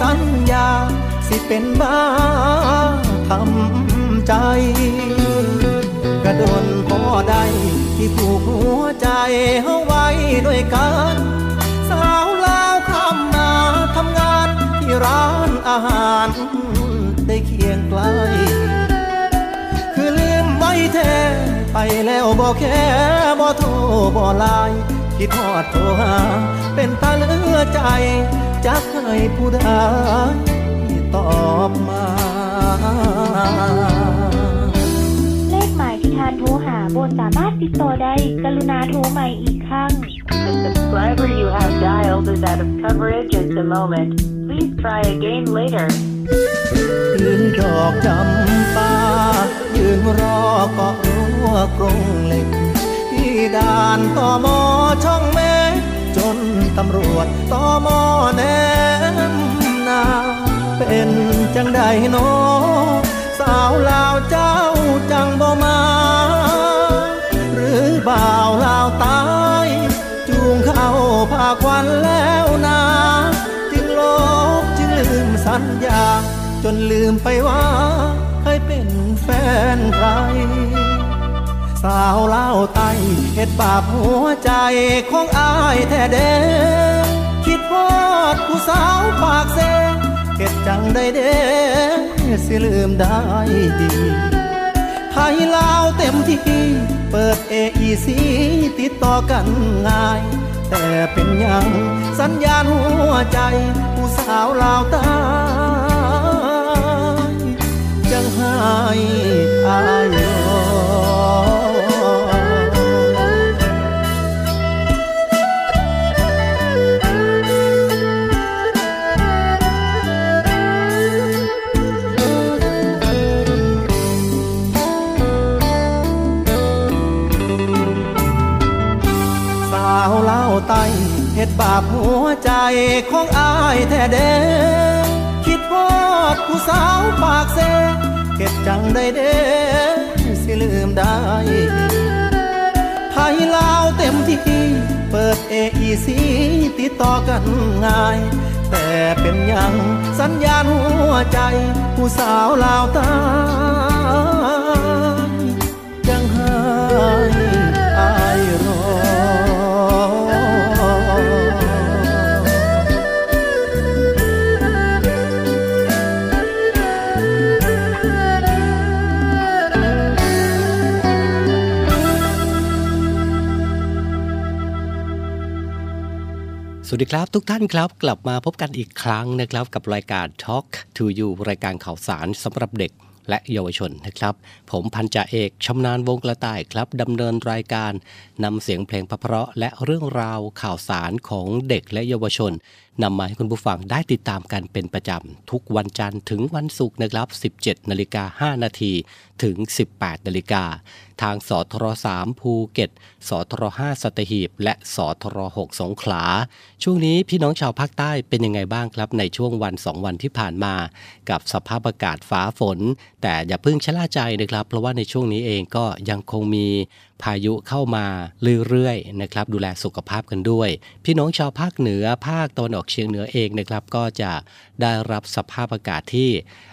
สัญญา สิเป็นบ้าทำใจ กระโดนพอได้ที่ผูกหัวใจเฮาไว้ด้วยกัน สาวลาวคำนาทำงานที่ร้านอาหารได้เคียงไกล คือลืมไว้แท้ไปแล้วบอกแค่บ่โทรบ่ไลน์คิดทอดโทรหา เป็นตาเลือใจ ผู้ใดตอบมา เลขหมายที่ทานโทรหาบนสามารถติดต่อได้ กรุณาโทรใหม่อีกครั้ง The subscriber you have dialed is out of coverage at the moment. Please try again later. ยืนดอกจำปายืนรอเกาะรั้วกรงเหล็ก ที่ด่านตอมอช่องเมฆจนตำรวจตอมอแนมนา เป็นจังใดโนสาวลาวเจ้าจังบ่มา หรือบ่าวลาวตาย จูงเข้าพาควันแล้วนา จึงลบจึงลืมสัญญา จนลืมไปว่าเคยเป็นแฟนใคร สาวเล่าไตเฮ็ดบาปหัวใจของอายแท้เด้คิดพอดผู้สาวปากเซ จังได้เด้สิลืมได้ดีไทยลาวเต็มที่ เปิด AEC ติดต่อกันง่าย แต่เป็นยังสัญญาณหัวใจ ผู้สาวลาวใตายจังให้อายยอ บาปหัวใจของอายแท้เด้คิดพอดผู้สาวปากเซเฮ็ดจังได้เด้สิลืมได้ไทยลาวเต็มที่ เปิด AEC ติดต่อกันง่าย แต่เป็นยังสัญญาณหัวใจ ผู้สาวลาวตายยังให้อายร สวัสดีครับ ทุกท่านครับ กลับมาพบกันอีกครั้งนะครับ กับรายการ Talk to You รายการข่าวสารสำหรับเด็กและเยาวชนนะครับ ผมพันจ่าเอกชำนาญวงกระต่ายครับดำเนินรายการนำเสียงเพลงเพราะและเรื่องราวข่าวสารของเด็กและเยาวชน นำมาให้คุณผู้ฟังได้ติดตามกันเป็นประจำ ทุกวันจันทร์ถึงวันศุกร์นะครับ 17 นาฬิกา 5 นาทีถึง 18 นาฬิกา ทางสทร3ภูเก็ต สทร5สัตหีบ และสทร6สงขลา ช่วงนี้พี่น้องชาวภาคใต้เป็นยังไงบ้างครับในช่วงวัน 2 วันที่ผ่านมา กับสภาพอากาศฟ้าฝน แต่อย่าเพิ่งชะล่าใจนะครับ เพราะว่าในช่วงนี้เองก็ยังคงมี พายุเข้ามาเรื่อยๆนะครับดูแลสุขภาพกันด้วย พี่น้องชาวภาคเหนือภาคตะวันออกเฉียงเหนือเองนะครับก็จะได้รับสภาพอากาศที่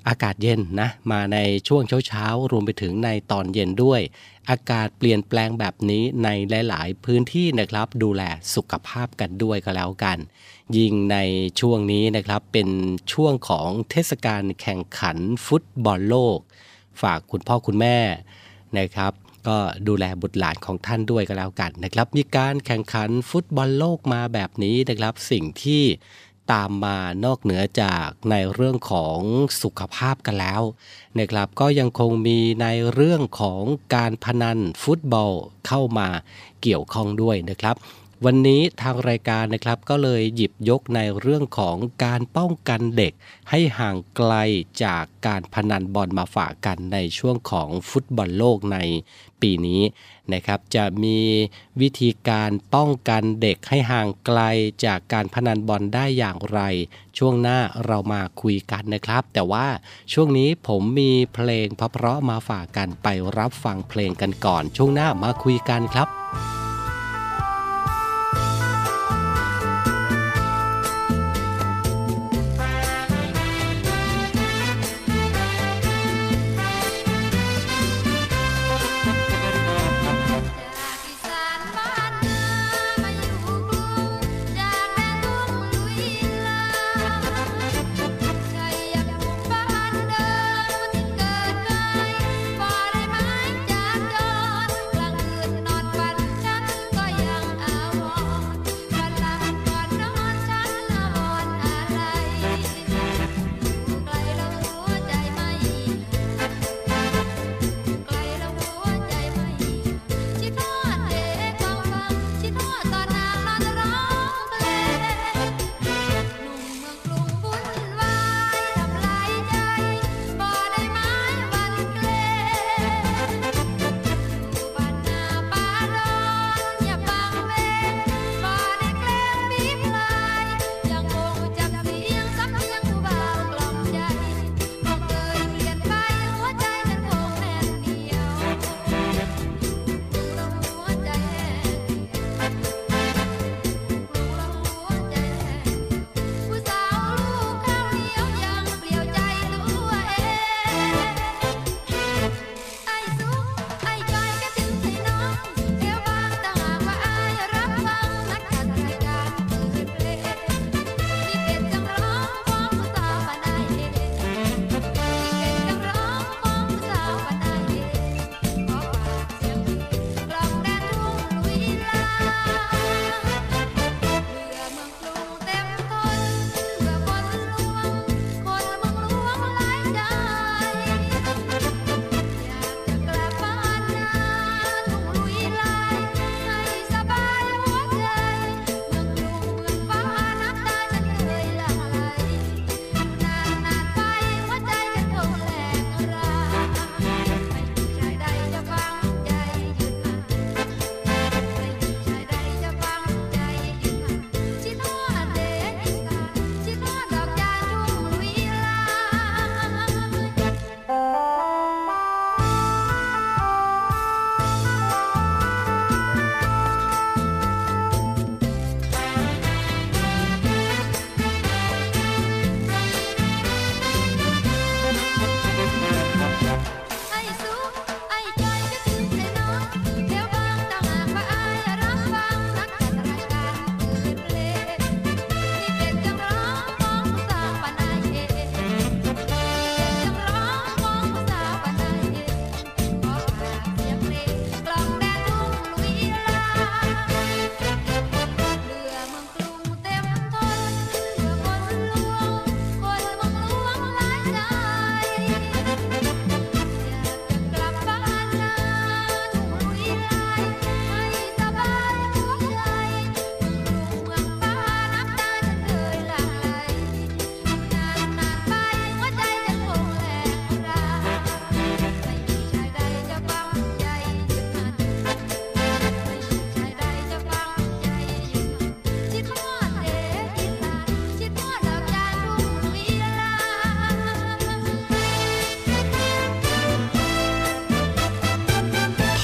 อากาศเย็นนะมาในช่วงเช้าๆรวมไปถึงในตอนเย็นด้วย อากาศเปลี่ยนแปลงแบบนี้ในหลาย ๆ พื้นที่นะครับดูแลสุขภาพกันด้วยก็แล้วกัน ยิ่งในช่วงนี้นะครับเป็นช่วงของเทศกาลแข่งขันฟุตบอลโลก ฝากคุณพ่อคุณแม่นะครับ ก็ดูแลบุตรหลานของท่านด้วยก็แล้วกันนะครับ มีการแข่งขันฟุตบอลโลกมาแบบนี้นะครับ สิ่งที่ตามมานอกเหนือจากในเรื่องของสุขภาพกันแล้วนะครับก็ยังคงมีในเรื่องของการพนันฟุตบอลเข้ามาเกี่ยวข้องด้วยนะครับ วันนี้ทางรายการนะครับก็เลยหยิบยกในเรื่องของการป้องกันเด็ก ให้ห่างไกลจากการพนันบอลมาฝากกันในช่วงของฟุตบอลโลกในปีนี้นะครับ จะมีวิธีการป้องกันเด็กให้ห่างไกลจากการพนันบอลได้อย่างไร ช่วงหน้าเรามาคุยกันนะครับ แต่ว่าช่วงนี้ผมมีเพลงเพราะๆมาฝากกันไปรับฟังเพลงกันก่อน ช่วงหน้ามาคุยกันครับ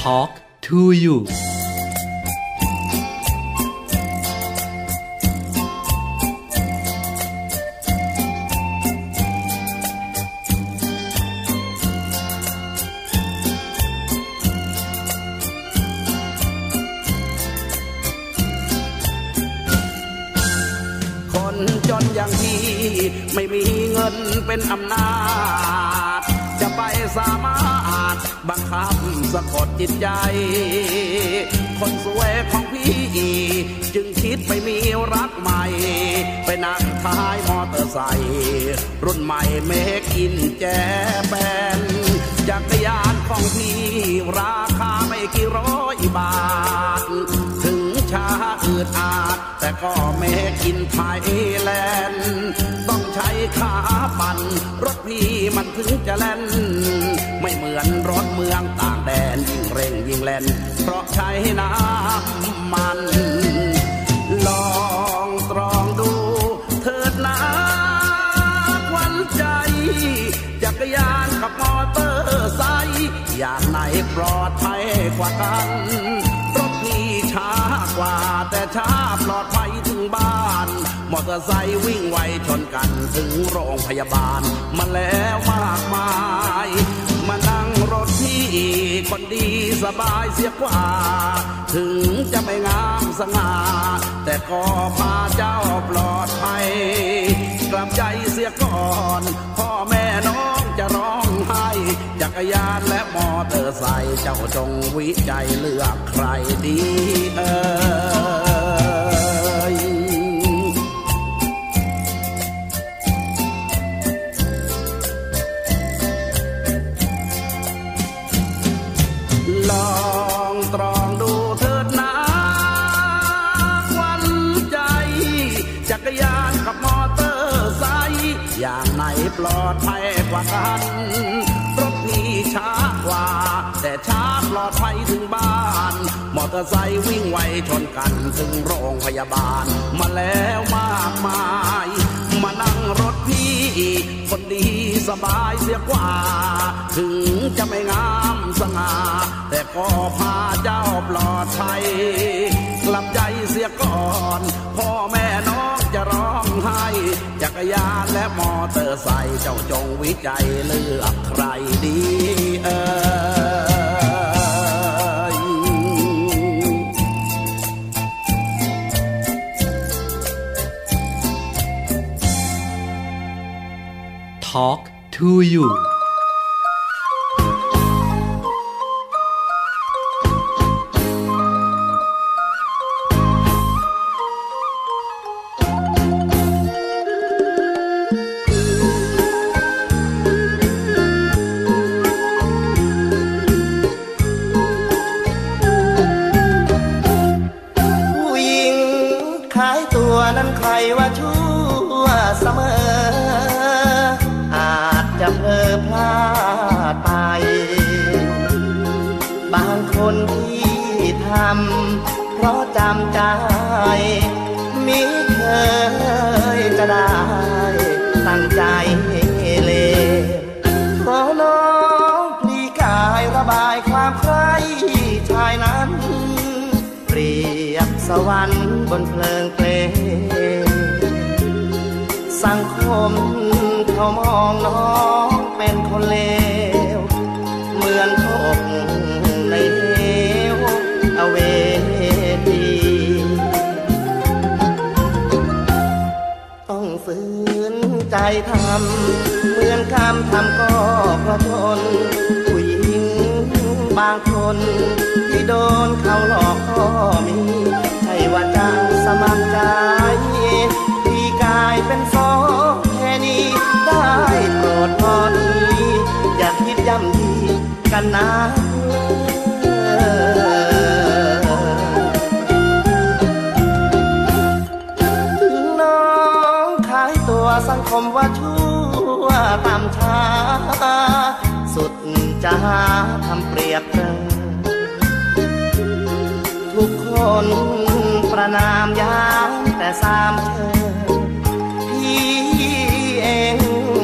Talk to you คนจนอย่างพี่ไม่มีเงินเป็นอำนาจ คับสะกดจิตใจ คนสวยของพี่จึงคิดไปมีรักใหม่ ไปนั่งท้ายมอเตอร์ไซค์รุ่นใหม่เมกอินแจแปนจักรยานของพี่ราคาไม่กี่ร้อยบาท ช้าอืดอาด แต่ก็ไม่กินไทยแลนด์ต้องใช้ขาปั่น รถพี่มันถึงจะแล่น ไม่เหมือนรถเมืองต่างแดน ยิ่งเร่งยิ่งแล่น เพราะใช้น้ำมัน ลองตรองดู เถิดนะควันใจจักรยานกับมอเตอร์ไซค์อย่างไหนปลอดภัยกว่ากัน ช้ากว่า แต่ช้าปลอดภัยถึงบ้าน มอเตอร์ไซค์วิ่งไวชนกันถึงโรงพยาบาล มาแล้วมากมาย มานั่งรถที่คนดีสบายเสียกว่า ถึงจะไม่งามสง่าแต่ก็พาเจ้าปลอดภัย กลับใจเสียก่อน พ่อแม่น้อง กรยานและมอเตอร์ไซค์เจ้าจงวิจัยเลือกใครดีเอ่ยลองตรองดูเถิดนะวันใจ จักรยานกับมอเตอร์ไซค์อย่างไหนปลอดภัยกว่ากัน ปลอดภัยถึงบ้าน มอเตอร์ไซค์วิ่งไวชนกันถึงโรงพยาบาล มาแล้วมากมาย มานั่งรถพี่ คนดีสบายเสียกว่า ถึงจะไม่งามสง่าแต่ก็พาเจ้าปลอดภัย กลับใจเสียก่อน พ่อแม่น้องจะร้องไห้จักรยานและมอเตอร์ไซค์เจ้าจงวิจัยเลือกใครดีเอ่ย Talk to you ผู้หญิงขายตัวนั้นใครว่าชั่ เพราะจำใจ มิเคยจะได้ ตั้งใจเลขอน้องพลีกายระบายความใครชายนั้น เปรียบสวรรค์บนเพลิงเพลงสังคมเขามองน้องเป็นคนเลว ทำเหมือนคำทำก็เพราะทนผู้หญิงบางคน ที่โดนเขาหลอกก็มีใช่ว่าจะสมัครใจที่กลายเป็นสองแค่นี้ได้โปรดพอดีอย่าคิดย่ำยีกันนะ นประนามยามแต่สามเธอพี่เอง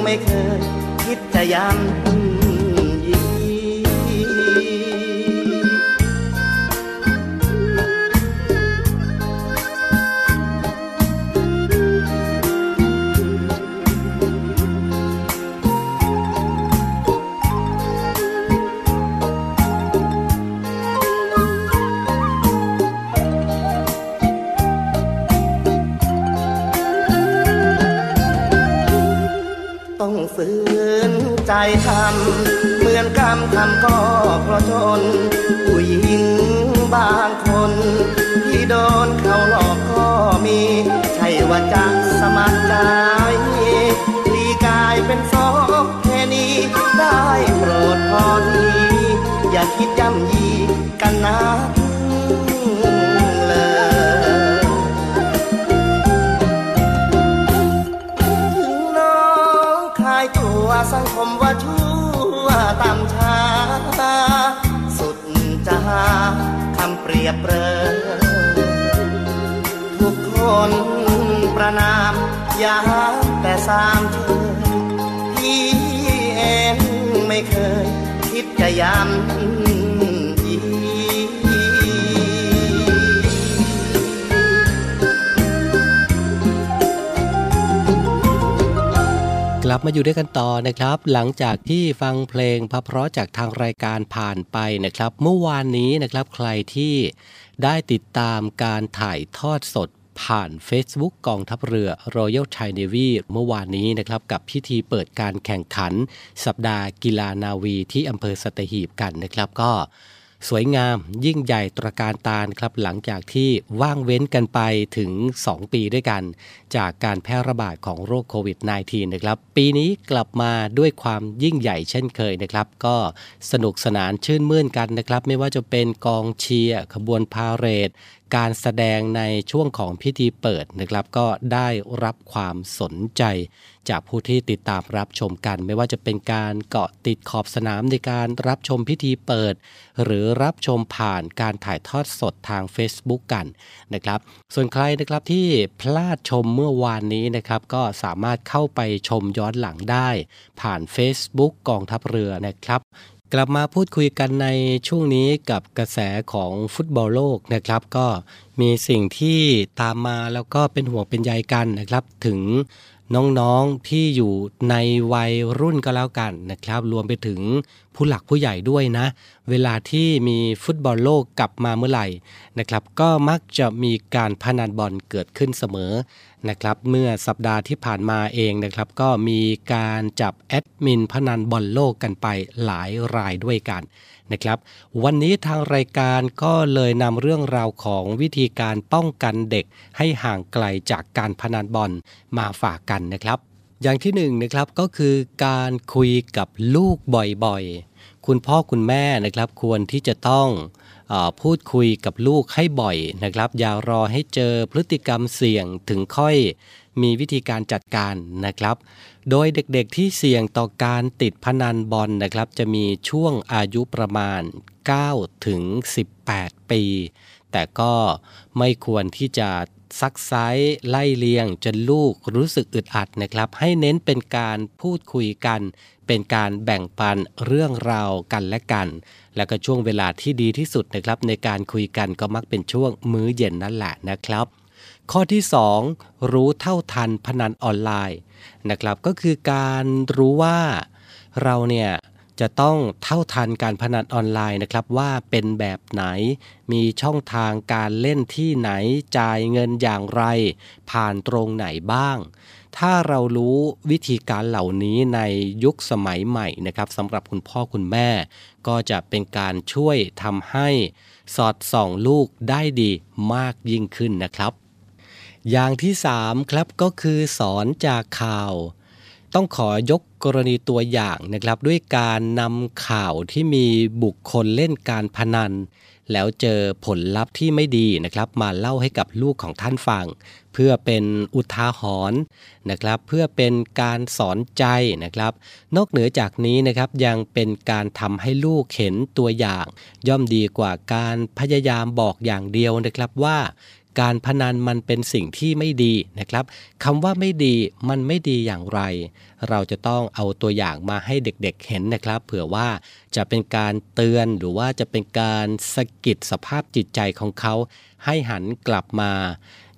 ไม่เคยคิดจะยัน นใจทำเหมือนกรรมทำก็เพราะจนผู้หญิงบางคน ที่โดนเขาหลอกก็มี ใช่ว่าจะสมัครใจพลีกายเป็นสองแค่นี้ได้โปรดพอทีอย่าคิดย่ำยีกันนะ สังคมว่าชั่วตามชาสุดจะหาคำเปรียบเปรยทุกคนประนามอย่าแต่สามเธอพี่เองไม่เคย คิดจะย้ำ ลับมาอยู่ด้วยกันต่อนะครับ หลังจากที่ฟังเพลงเพราะจากทางรายการผ่านไปนะครับ เมื่อวานนี้นะครับใครที่ได้ติดตามการถ่ายทอดสดผ่าน Facebook กองทัพเรือ Royal Thai Navy เมื่อวานนี้นะครับกับพิธีเปิดการแข่งขัน สัปดาห์กีฬานาวีที่อำเภอสัตหีบกันนะครับก็ สวยงามยิ่งใหญ่ตระการตาครับหลังจากที่ว่างเว้นกันไปถึง 2 ปีด้วยกัน จากการแพร่ระบาดของโรคโควิด -19 นะครับปีนี้กลับมาด้วยความยิ่งใหญ่เช่นเคยนะครับ ก็สนุกสนานชื่นมื่นกันนะครับ ไม่ว่าจะเป็นกองเชียร์ขบวนพาเหรด การแสดงในช่วงของพิธีเปิดนะครับ ก็ได้รับความสนใจ จากผู้ที่ติดตามรับชมกัน ไม่ว่าจะเป็นการเกาะติดขอบสนามในการรับชมพิธีเปิด หรือรับชมผ่านการถ่ายทอดสดทาง Facebook กันนะครับ ส่วนใครนะครับที่พลาดชมเมื่อวานนี้นะครับ ก็สามารถเข้าไปชมย้อนหลังได้ ผ่าน Facebook กองทัพเรือนะครับ กลับมาพูดคุยกันในช่วงนี้กับกระแสของฟุตบอลโลกนะครับ ก็มีสิ่งที่ตามมาแล้วก็เป็นห่วงเป็นใยกันนะครับ ถึงน้องๆที่อยู่ในวัยรุ่นก็แล้วกันนะครับ รวมไปถึงผู้หลักผู้ใหญ่ด้วยนะ เวลาที่มีฟุตบอลโลกกลับมาเมื่อไหร่นะครับ ก็มักจะมีการพนันบอลเกิดขึ้นเสมอ นะครับเมื่อสัปดาห์ที่ผ่านมาเองนะครับก็มีการจับแอดมินพนันบอลโลกกันไปหลายรายด้วยกันนะครับวันนี้ทางรายการก็เลยนำเรื่องราวของวิธีการป้องกันเด็กให้ห่างไกลจากการพนันบอลมาฝากกันนะครับ อย่างที่หนึ่งนะครับก็คือการคุยกับลูกบ่อยๆ คุณพ่อคุณแม่นะครับควรที่จะต้อง พูดคุยกับลูกให้บ่อยนะครับ อย่ารอให้เจอพฤติกรรมเสี่ยงถึงค่อยมีวิธีการจัดการนะครับ โดยเด็กๆที่เสี่ยงต่อการติดพนันบอลนะครับ จะมีช่วงอายุประมาณ 9 ถึง 18 ปี แต่ก็ไม่ควรที่จะซักไซส์ไล่เลียงจนลูกรู้สึกอึดอัดนะครับ ให้เน้นเป็นการพูดคุยกัน เป็นการแบ่งปันเรื่องราวกันและกัน แล้วก็ช่วงเวลาที่ดีที่สุดนะครับในการคุยกันก็มักเป็นช่วงมื้อเย็นนั่นแหละนะครับ ข้อที่ 2 รู้เท่าทันพนันออนไลน์นะครับก็คือการรู้ว่าเราเนี่ยจะต้องเท่าทันการพนันออนไลน์นะครับว่าเป็นแบบไหน มีช่องทางการเล่นที่ไหนจ่ายเงินอย่างไร ผ่านตรงไหนบ้าง ถ้าเรารู้วิธีการเหล่านี้ในยุคสมัยใหม่นะครับสำหรับคุณพ่อคุณแม่ ก็จะเป็นการช่วยทำให้สอดส่องลูกได้ดีมากยิ่งขึ้นนะครับ อย่างที่3ครับก็คือสอนจากข่าว ต้องขอยกกรณีตัวอย่างนะครับ ด้วยการนำข่าวที่มีบุคคลเล่นการพนัน แล้วเจอผลลัพธ์ที่ไม่ดีนะครับ มาเล่าให้กับลูกของท่านฟัง เพื่อเป็นอุทาหรณ์นะครับ เพื่อเป็นการสอนใจนะครับ นอกเหนือจากนี้นะครับยังเป็นการทำให้ลูกเห็นตัวอย่าง ย่อมดีกว่าการพยายามบอกอย่างเดียวนะครับว่า การพนันมันเป็นสิ่งที่ไม่ดีนะครับคำว่าไม่ดีมันไม่ดีอย่างไร เราจะต้องเอาตัวอย่างมาให้เด็กๆเห็นนะครับ เผื่อว่าจะเป็นการเตือนหรือว่าจะเป็นการสะกิดสภาพจิตใจของเขา ให้หันกลับมา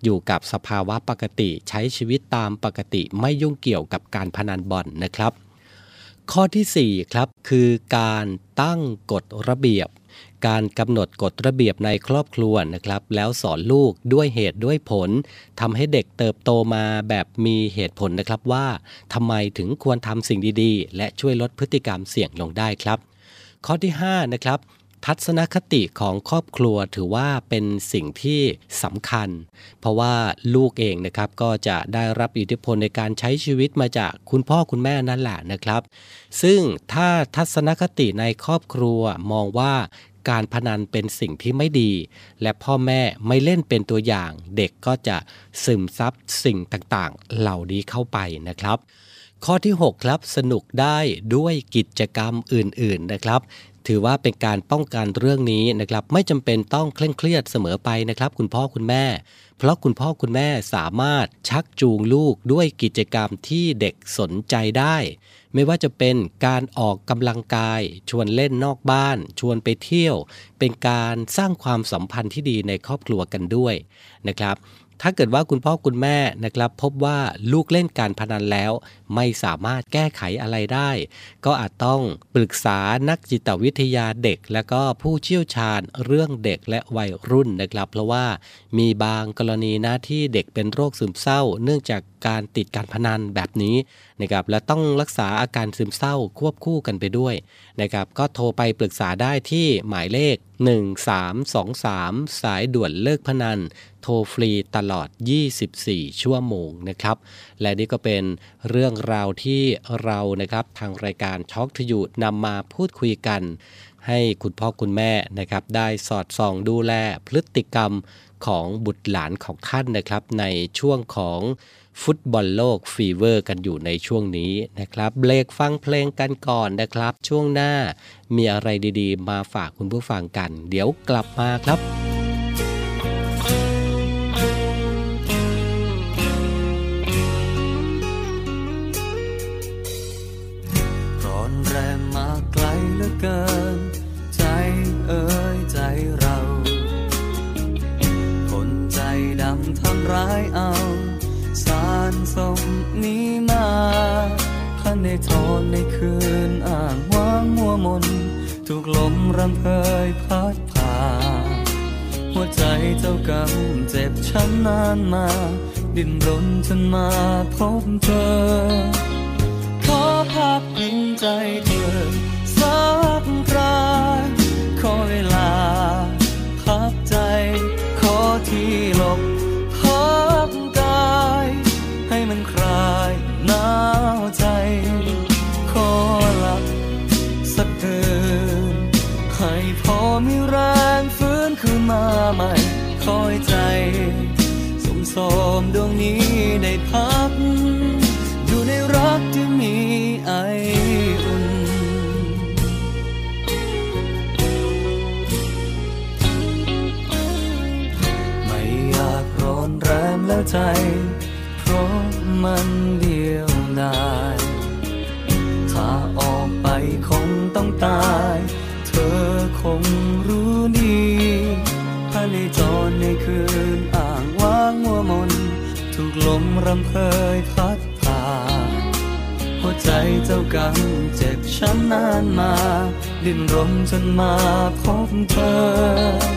อยู่กับสภาวะปกติใช้ชีวิตตามปกติไม่ยุ่งเกี่ยวกับการพนันบอลนะครับ ข้อที่4ครับคือการตั้งกฎระเบียบ การกำหนดกฎระเบียบในครอบครัวนะครับ แล้วสอนลูกด้วยเหตุด้วยผลทำให้เด็กเติบโตมาแบบมีเหตุผลนะครับว่าทำไมถึงควรทำสิ่งดีๆ และช่วยลดพฤติกรรมเสี่ยงลงได้ครับ ข้อที่ 5 นะครับทัศนคติของครอบครัวถือว่าเป็นสิ่งที่สำคัญ เพราะว่าลูกเองนะครับก็จะได้รับอิทธิพลในการใช้ชีวิตมาจากคุณพ่อคุณแม่นั่นแหละนะครับ ซึ่งถ้าทัศนคติในครอบครัวมองว่า การพนันเป็นสิ่งที่ไม่ดี และพ่อแม่ไม่เล่นเป็นตัวอย่าง เด็กก็จะซึมซับสิ่งต่างๆ เหล่านี้เข้าไปนะครับ ข้อที่ 6 ครับสนุกได้ด้วยกิจกรรมอื่นๆนะครับถือว่าเป็นการป้องกันเรื่องนี้นะครับ ไม่จำเป็นต้องเคร่งเครียดเสมอไปนะครับ คุณพ่อคุณแม่ เพราะคุณพ่อคุณแม่สามารถชักจูงลูกด้วยกิจกรรมที่เด็กสนใจได้ ไม่ว่าจะเป็นการออกกำลังกาย ชวนเล่นนอกบ้าน ชวนไปเที่ยว เป็นการสร้างความสัมพันธ์ที่ดีในครอบครัวกันด้วยนะครับถ้าเกิดว่าคุณพ่อคุณแม่นะครับพบว่าลูกเล่นการพนันแล้ว ไม่สามารถแก้ไขอะไรได้ ก็อาจต้องปรึกษานักจิตวิทยาเด็ก และก็ผู้เชี่ยวชาญเรื่องเด็กและวัยรุ่นนะครับ เพราะว่ามีบางกรณีนะที่เด็กเป็นโรคซึมเศร้า เนื่องจาก การติดการพนันแบบนี้นะครับและต้องรักษาอาการซึมเศร้าควบคู่กันไปด้วยนะครับก็โทรไปปรึกษาได้ที่หมายเลข 1323 สายด่วนเลิกพนัน โทรฟรีตลอด 24 ชั่วโมงนะครับ และนี่ก็เป็นเรื่องราวที่เรานะครับทางรายการช็อกทยูนำมาพูดคุยกัน ให้คุณพ่อคุณแม่นะครับได้สอดส่องดูแลพฤติกรรมของบุตรหลานของท่านนะครับในช่วงของ ฟุตบอลโลก fever กันอยู่ในช่วงนี้นะครับเบรกฟังเพลงกันก่อนนะครับ ช่วงหน้ามีอะไรดีๆ มาฝากคุณผู้ฟังกัน เดี๋ยวกลับมาครับร้อนแรงมาไกลเหลือเกินใจเอ่ยใจเรา คนใจดำทำร้ายเอา พันในทนในคืนอ่างว่างมัวมน ถูกลมรำเพยพัดผ่า หัวใจเจ้ากรรมเจ็บช้ำนานมา ดิ้นรนจนมาพบเธอขอพักพิงใจ ใจ เพราะมันเดียวดายถ้าออกไปคงต้องตาย เธอคงรู้ดีภายในจรในคืนอ่างว่างมัวมน ถูกลมรำเพยพัดผ่านหัวใจเจ้ากรรมเจ็บช้ำนานมา ดิ้นรนจนมาพบเธอ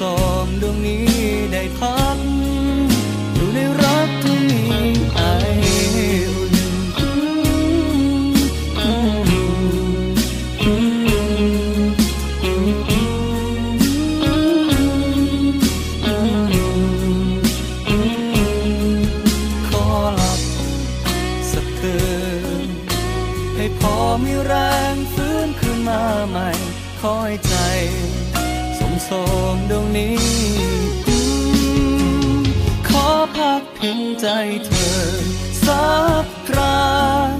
สมสมดวงนี้ได้พักอยู่ในรักที่มีไออุ่นขอหลับสักคืนให้พอมีแรงฟื้นขึ้นมาใหม่คอยใจ สมดวงนี้ ขอพักพิงใจเธอสักครา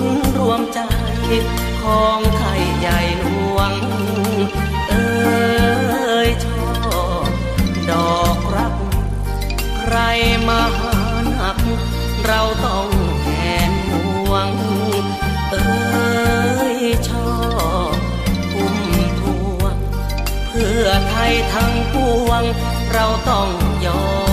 นรวมใจของไทยใหญ่หลวง เอ้ยช่อดอกรัก ใครมาหานัก เราต้องแหนห่วง เอ้ยช่อพุ่มทวง เพื่อไทยทั้งปวง เราต้องยอม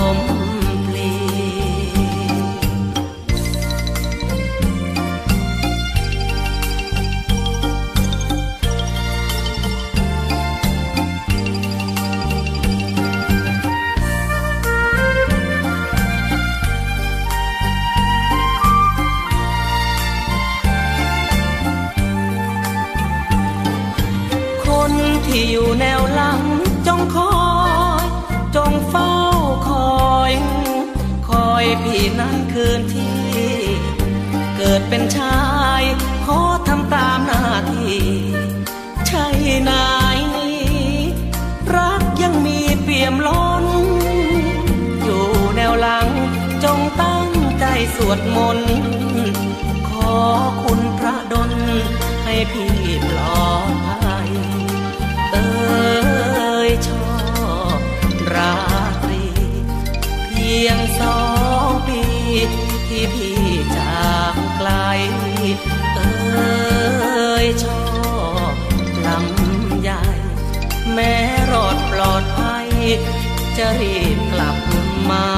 แนวหลังจงคอย จงเฝ้าคอย คอยพี่นั้นคืนที่ เกิดเป็นชายขอทำตามหน้าที่ใช่นายรักยังมีเปี่ยมล้น อยู่แนวหลังจงตั้งใจสวดมนต์ขอคุณพระดลให้พี่ปลอดภัย ยชอบลำใหญ่ แม้รอดปลอดภัยจะรีบกลับมา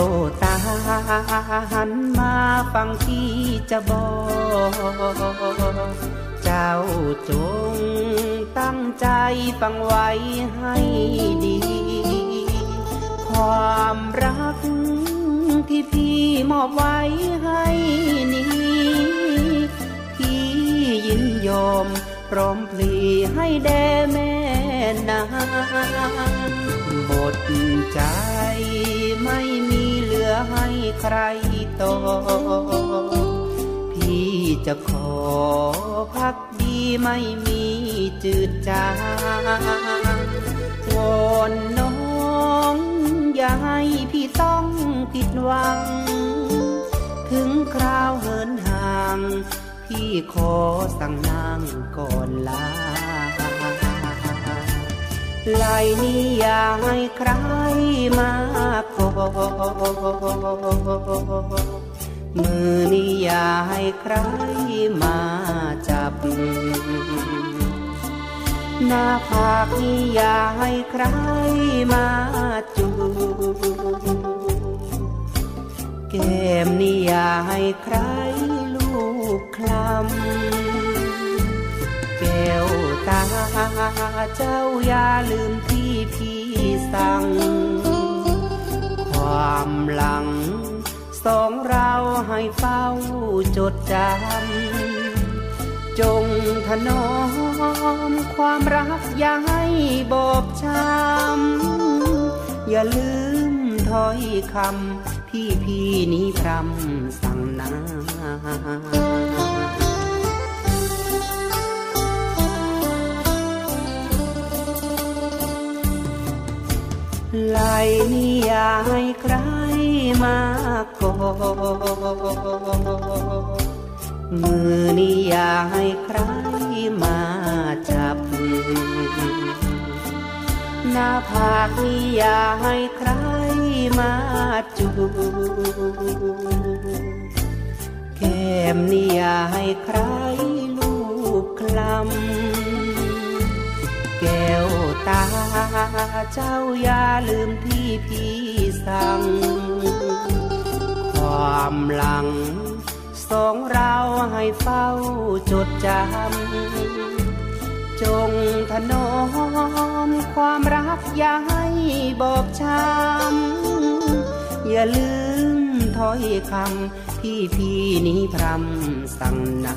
วตาหันมาฟังที่จะบอก เจ้าจงตั้งใจฟังไว้ให้ดี ความรักที่พี่มอบไว้ให้นี้พี่ยินยอมพร้อมพลีให้แด่แม่นาง ใจไม่มีเหลือให้ใครต่อ พี่จะขอพักดีไม่มีจืดจางวอนน้องอย่าให้พี่ต้องผิดหวัง ถึงคราวเหินห่าง พี่ขอสั่งนางก่อนลา ไหลนี้ยาให้ใครมาขอมือนี้ยาให้ใครมาจับ หน้าผากนี้ยาให้ใครมาจูบแก้มนี่อย่าให้ใครลูกคลำแก้ว ตา เจ้าอย่าลืมที่พี่สั่ง ความหลัง สองเราให้เฝ้าจดจำ จงถนอมความรักอย่าให้บอบช้ำ อย่าลืมถ้อยคำที่พี่นี้พรำสั่งนา นี่อยให้ใครมากอดมือนี่อยาให้ใครมาจับ หน้าผากนี่อยาให้ใครมาจูบแก้มนี่อยาให้ใครลูบคลำแก้ว ตา เจ้าอย่าลืมที่พี่สั่ง ความหลังสองเราให้เฝ้าจดจำ จงถนอมความรักอย่าให้บอบช้ำ อย่าลืมถ้อยคำที่พี่นี้พรำสั่งนา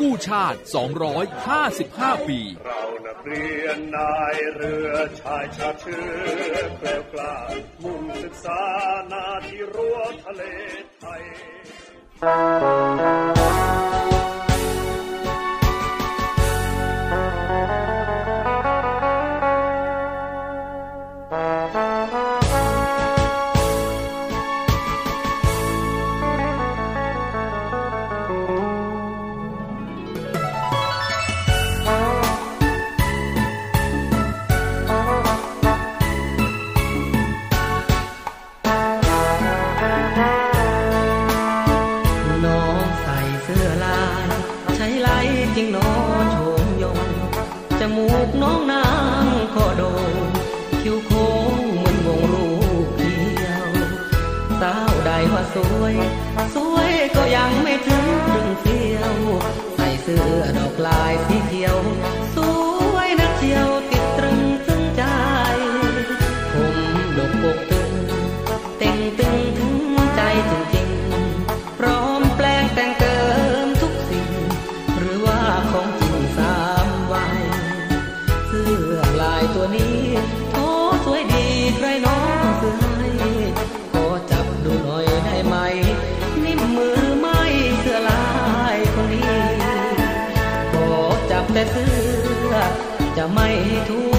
กู้ชาติ 255 ปี เรานักเรียนนายเรือชายชาเชื้อแกล้ากล้ามุ่งศึกษานาที่รั้วทะเลไทยิงน้องโชมยงจมูกน้องนางก็โดน คิ้วโค้งเหมือนวงลูกเดียวสาวใดว่าสวย สวยก็ยังไม่ถึงดึงเสียว ใส่เสื้อดอกลายสีเขียว ไม่ทั่ว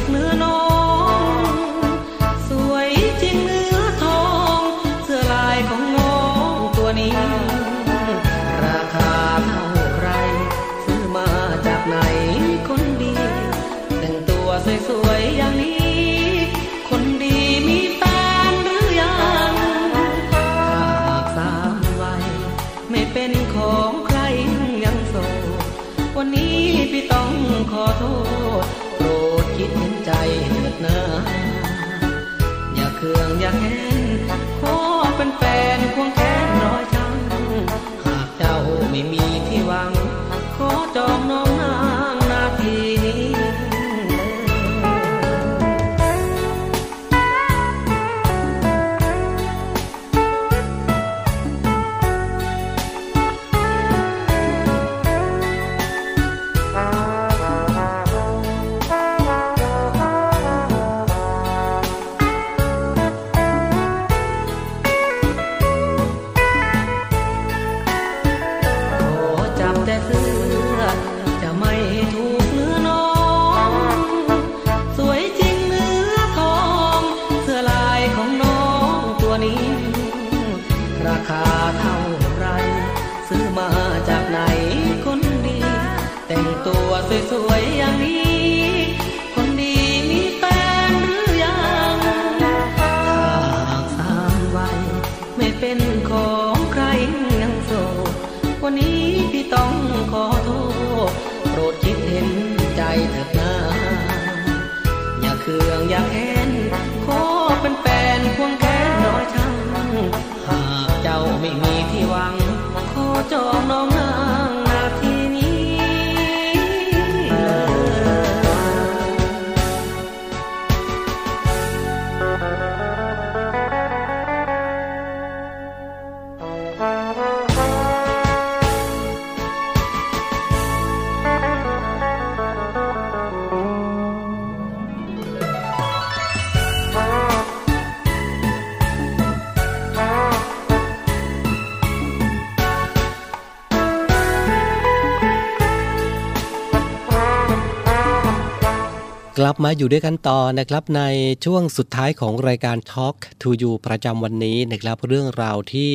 มาอยู่ด้วยกันต่อนะครับในช่วงสุดท้ายของรายการ Talk to You ประจำวันนี้นะครับเรื่องราวที่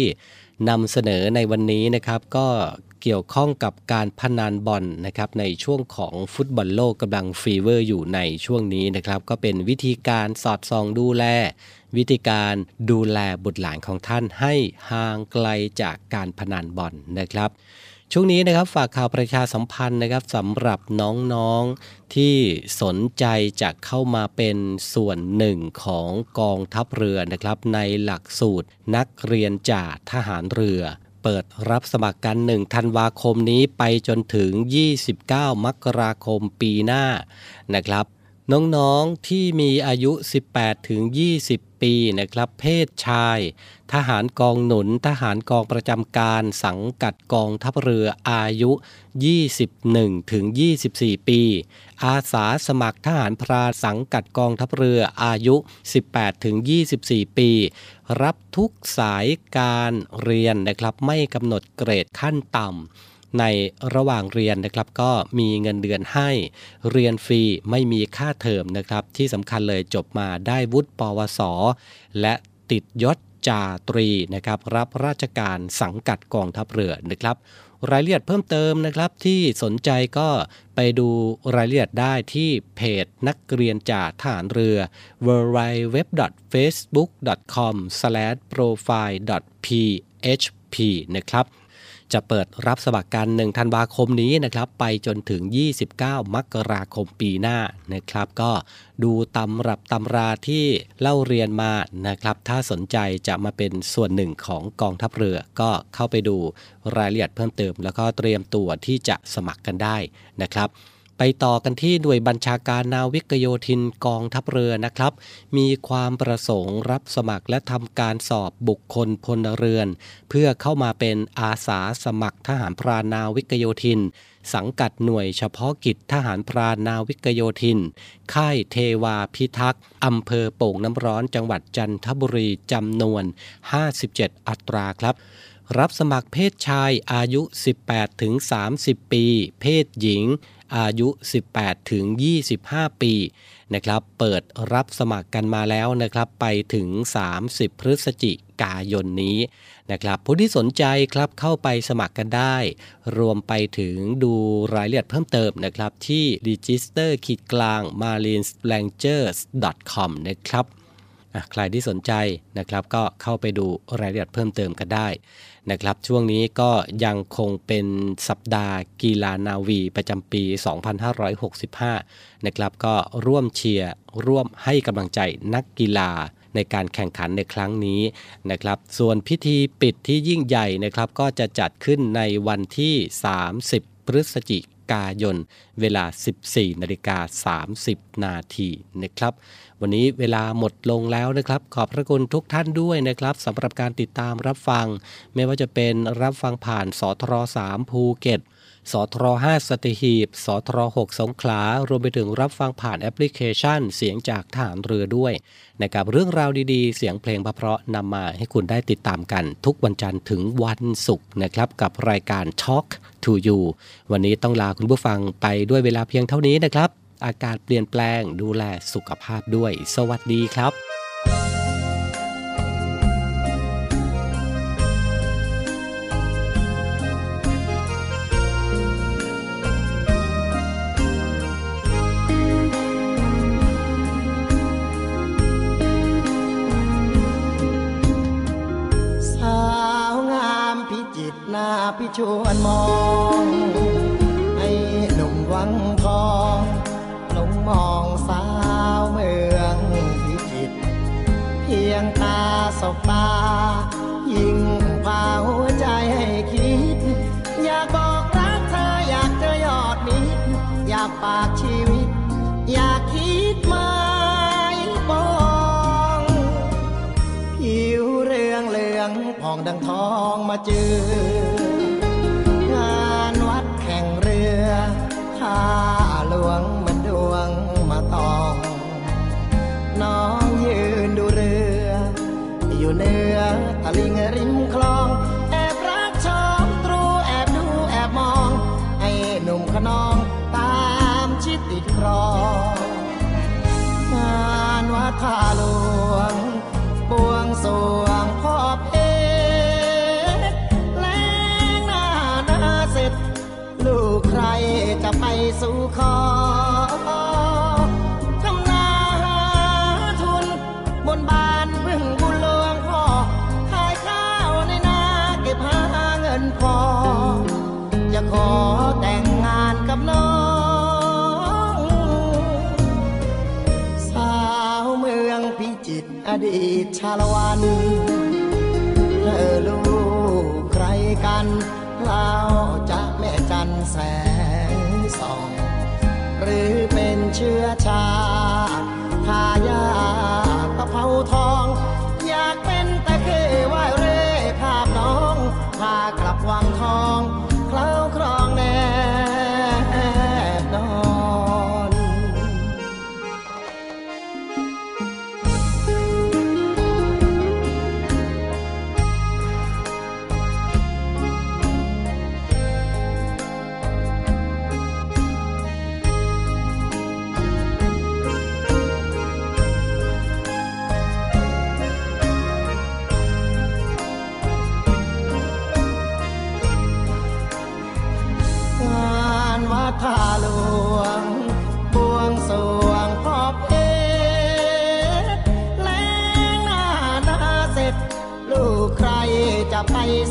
นำเสนอในวันนี้นะครับ ก็เกี่ยวข้องกับการพนันบอลนะครับในช่วงของฟุตบอลโลกกำลัง fever อยู่ในช่วงนี้นะครับ ก็เป็นวิธีการสอดส่องดูแล วิธีการดูแลบุตรหลานของท่านให้ห่างไกลจากการพนันบอลนะครับ ช่วงนี้นะครับฝากข่าวประชาสัมพันธ์นะครับสำหรับน้องๆที่สนใจจะเข้ามาเป็นส่วนหนึ่งของกองทัพเรือนะครับ ในหลักสูตรนักเรียนจ่าทหารเรือเปิดรับสมัครกัน 1 ธันวาคมนี้ไปจนถึง 29 มกราคมปีหน้านะครับ น้องๆที่มีอายุ 18 ถึง 20 ปีนะครับ เพศชาย ทหารกองหนุน ทหารกองประจำการ สังกัดกองทัพเรืออายุ 21 ถึง 24 ปี อาสาสมัครทหารพรานสังกัดกองทัพเรืออายุ 18 ถึง 24 ปี รับทุกสายการเรียนนะครับ ไม่กำหนดเกรดขั้นต่ำ ในระหว่างเรียนนะครับก็มีเงินเดือนให้ เรียนฟรีไม่มีค่าเทอมนะครับ ที่สำคัญเลยจบมาได้วุฒิปวส และติดยศจ่าตรีนะครับ รับราชการสังกัดกองทัพเรือนะครับ รายละเอียดเพิ่มเติมนะครับที่สนใจก็ไปดูรายละเอียดได้ที่เพจนักเรียนจ่าทหารเรือ w w w f a c e b o o k c o m p r o f i l e php นะครับ จะเปิดรับสมัครกัน1ธันวาคมนี้นะครับ ไปจนถึง 29 มกราคมปีหน้านะครับ ก็ดูตำรับตำราที่เล่าเรียนมานะครับ ถ้าสนใจจะมาเป็นส่วนหนึ่งของกองทัพเรือ ก็เข้าไปดูรายละเอียดเพิ่มเติม แล้วก็เตรียมตัวที่จะสมัครกันได้นะครับ ต่อกันที่หน่วยบัญชาการนาวิกโยธินกองทัพเรือนะครับ มีความประสงค์รับสมัครและทำการสอบบุคคลพลเรือน เพื่อเข้ามาเป็นอาสาสมัครทหารพรานนาวิกโยธิน สังกัดหน่วยเฉพาะกิจทหารพรานนาวิกโยธิน ค่ายเทวาพิทักษ์อำเภอโป่งน้ำร้อนจังหวัดจันทบุรีจำนวน 57 อัตราครับรับสมัครเพศชายอายุ 18 ถึง 30 ปี เพศหญิง อายุ 18 ถึง 25 ปีนะครับเปิดรับสมัครกันมาแล้วนะครับไปถึง 30 พฤศจิกายนนี้นะครับผู้ที่สนใจครับเข้าไปสมัครกันได้ รวมไปถึงดูรายละเอียดเพิ่มเติมนะครับที่ register ขีดกลาง marines rangers com นะครับ ใครที่สนใจนะครับก็เข้าไปดูรายละเอียดเพิ่มเติมกันได้นะครับช่วงนี้ก็ยังคงเป็นสัปดาห์กีฬานาวีประจำปี 2565 นะครับก็ร่วมเชียร์ร่วมให้กำลังใจนักกีฬาในการแข่งขันในครั้งนี้นะครับ ส่วนพิธีปิดที่ยิ่งใหญ่นะครับ ก็จะจัดขึ้นในวันที่ 30 พฤศจิกายน เวลา 14 นาฬิกา 30 นาทีนะครับ วันนี้เวลาหมดลงแล้วนะครับ ขอบพระคุณทุกท่านด้วยนะครับสำหรับการติดตามรับฟัง ไม่ว่าจะเป็นรับฟังผ่านสทร3ภูเก็ตสทร5สัตหีบสทร6สงขลา รวมไปถึงรับฟังผ่านแอปพลิเคชัน เสียงจากทหารเรือด้วยนะครับเรื่องราวดีๆ เสียงเพลงเพราะนำมาให้คุณได้ติดตามกันทุกวันจันทร์ถึงวันศุกร์นะครับ กับรายการ Talk to You วันนี้ต้องลาคุณผู้ฟังไปด้วยเวลาเพียงเท่านี้นะครับ อากาศเปลี่ยนแปลง ดูแลสุขภาพด้วย สวัสดีครับสาวงามพิจิตรหน้าพิชวนมอง อ ขอทำนาหาทุน บนบานพึ่งบุญหลวงพ่อขายข้าวในนาเก็บหาเงินพอ จะขอแต่งงานกับน้อง สาวเมืองพิจิตรอดีตชาละวันเธอลูกใครกัน รือเป็นเชื้อชา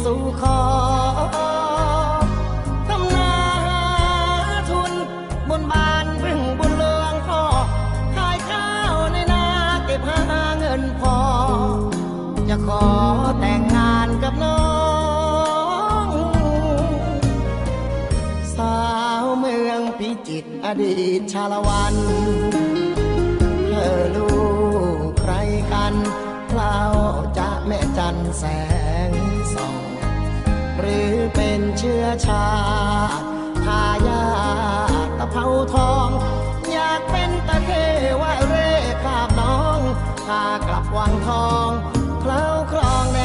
สู่ขอทำนาหาทุนบนบานพึ่งบุญหลวงพ่อขายข้าวในนาเก็บหาเงินพอ จะขอแต่งงานกับน้อง สาวเมืองพิจิตรอดีตชาละวัน ชื้อชาติทายาตะเภาทอง อยากเป็นตะเคว่ายเร่คาบน้องพากลับวังทองเคล้าครองแน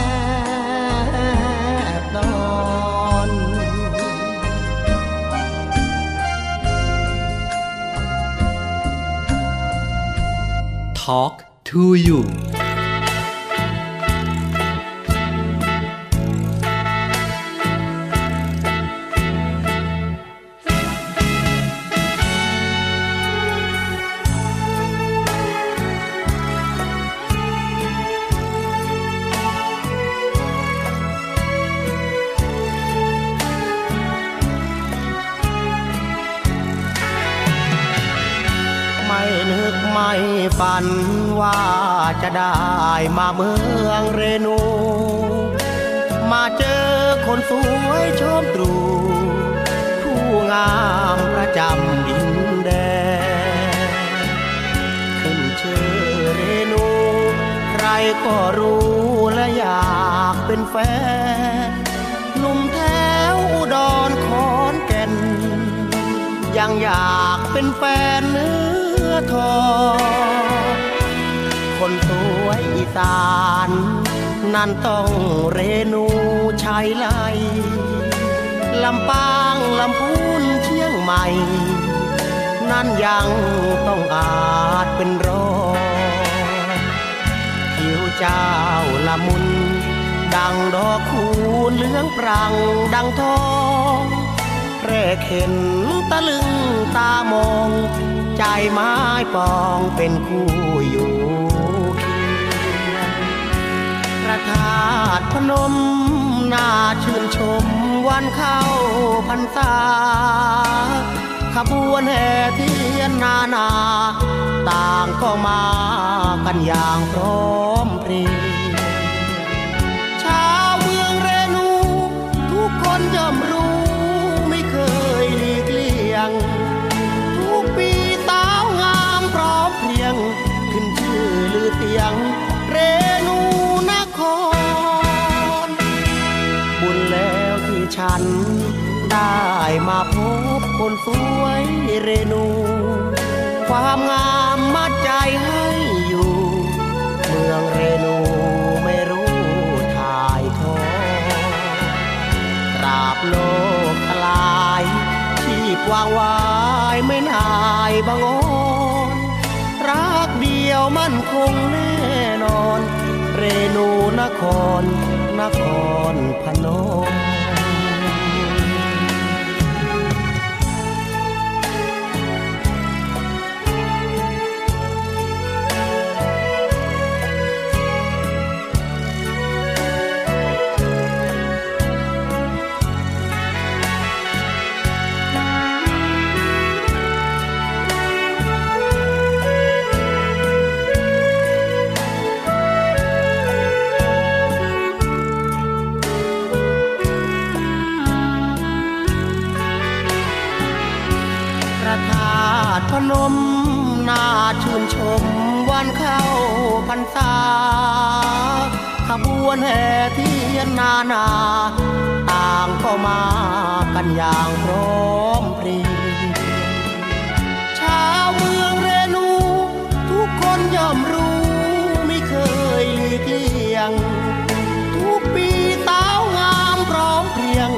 บนอน Talk to you ฝันว่าจะได้มาเมืองเรนู มาเจอคนสวยชมตรู ผู้งามประจำดินแดนขึ้นชื่อเรนู ใครก็รู้และอยากเป็นแฟนหนุ่มแถวอุดรขอนแก่น ยังอยากเป็นแฟนเนื้อทอง คนสวยอีสาน นั่นต้องเรนูชัยไลลำปางลำพูนเชียงใหม่ นั่นยังต้องอาจเป็นรอผิวเจ้าละมุน ดังดอกคูณเหลืองปรังดังทองแพรเข็นตะลึงตามอง ใจไม้ปองเป็นคู่อยู่ ตุพนมน่าชื่นชมวันเข้าพรรษาขบวนแห่เทียนนานา ต่างก็มากันอย่างพร้อมเพรียงชาวเมืองเรนูทุกคนย่อมรู้ไม่เคยหลีกเลี่ยง ทุกปีสาวงามพร้อมเพรียง ขึ้นชื่อลือเสียง ฉัน ได้มาพบคนสวยเรนู ความงามมัดใจให้อยู่ เมืองเรนูไม่รู้ถ่ายทอตราบโลกทลายที่กว้างวายไม่นายบังออนรักเดียวมั่นคงแน่นอน เรนูนครนครพนม นมน่าชื่นชมวันเข้าพรรษาขบวนแห่เทียนนานา ต่างก็มากันอย่างพร้อมเพรียงชาวเมืองเรนู ทุกคนย่อมรู้ไม่เคยหลีกเลี่ยง ทุกปีสาวงามพร้อมเพรียง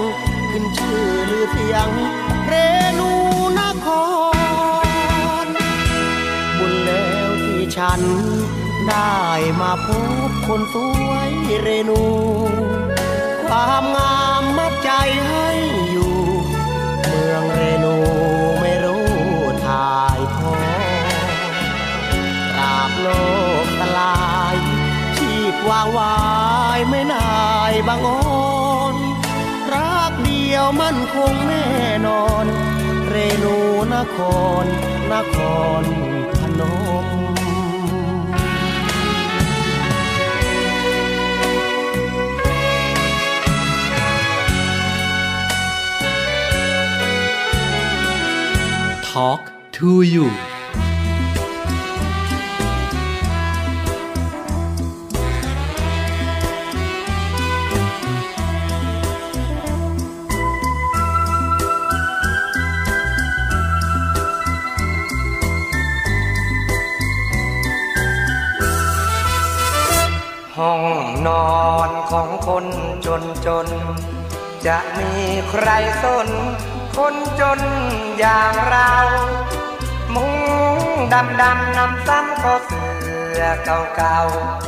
ขึ้นชื่อลือเสียง เรนูนคร ฉันได้มาพบคนสวยเรนู ความงามมัดใจให้อยู่ เมืองเรนูไม่รู้ถ่ายทอตราบโลกตลาย ชีพวางวายไม่นายบางอ่อนรักเดียวมั่นคงแน่นอน เรนูนครนครพนม Talk to you ห้องนอนของคนจนจน จะมีใครสน คนจนอย่างเรา มุงดำดำนำซ้ำก็เสือเก่า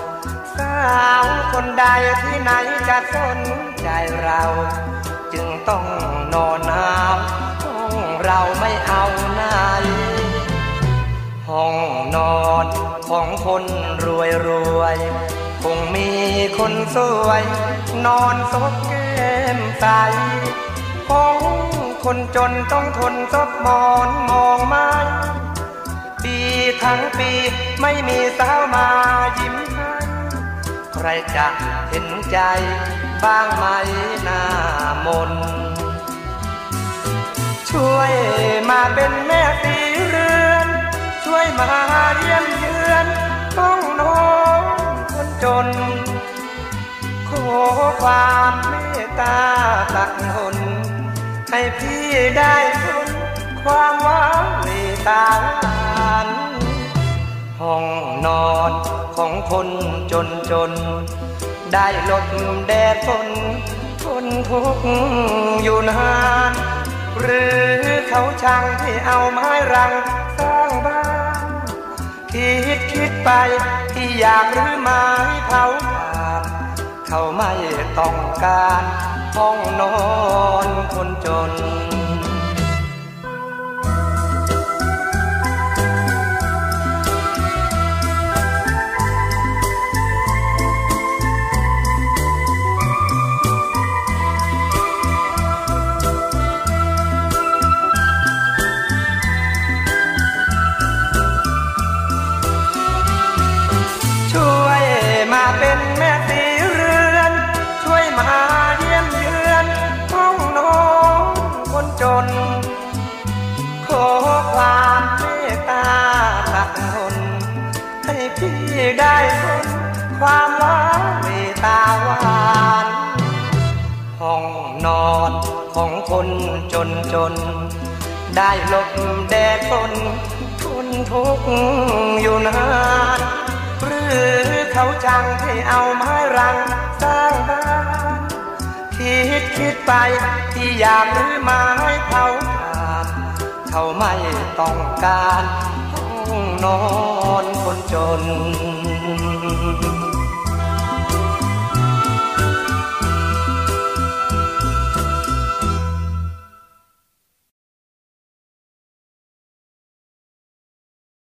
ๆสาวคนใดที่ไหนจะสนใจเรา จึงต้องนอนหาวห้องเราไม่เอาไหนห้องนอนของคนรวยรวย คงมีคนสวย นอนซบแก้มใสห้อง คนจนต้องทนซบมอนมองไม้ดีทั้งปีไม่มีสาวมายิ้มให้ใครจะเห็นใจบ้างไหมหน้ามน ช่วยมาเป็นแม่สีเรือน ช่วยมาเยี่ยมเยือนห้องนอนคนจน ขอความเมตตาตักหน ให้พี่ได้ทนความหวังในตาลานห้องนอนของคนจนจน ได้หลบแดดฝนทนทุกข์อยู่นาน หรือเขาช่างที่เอาไม้รังสร้างบ้าน คิดคิดไปที่อยากหรือไม้เผา เขาไม่ต้องการห้องนอนคนจน พี่ได้ทนความหวานเมตตาหวานห้องนอนของคนจนจน ได้หลบแดดฝนทนทุกข์อยู่นานหรือเขาจังให้เอาไม้รังสร้างบ้านคิดคิดไปที่อยากรื้อไม้เผาขาดเขาไม่ต้องการ non con tròn.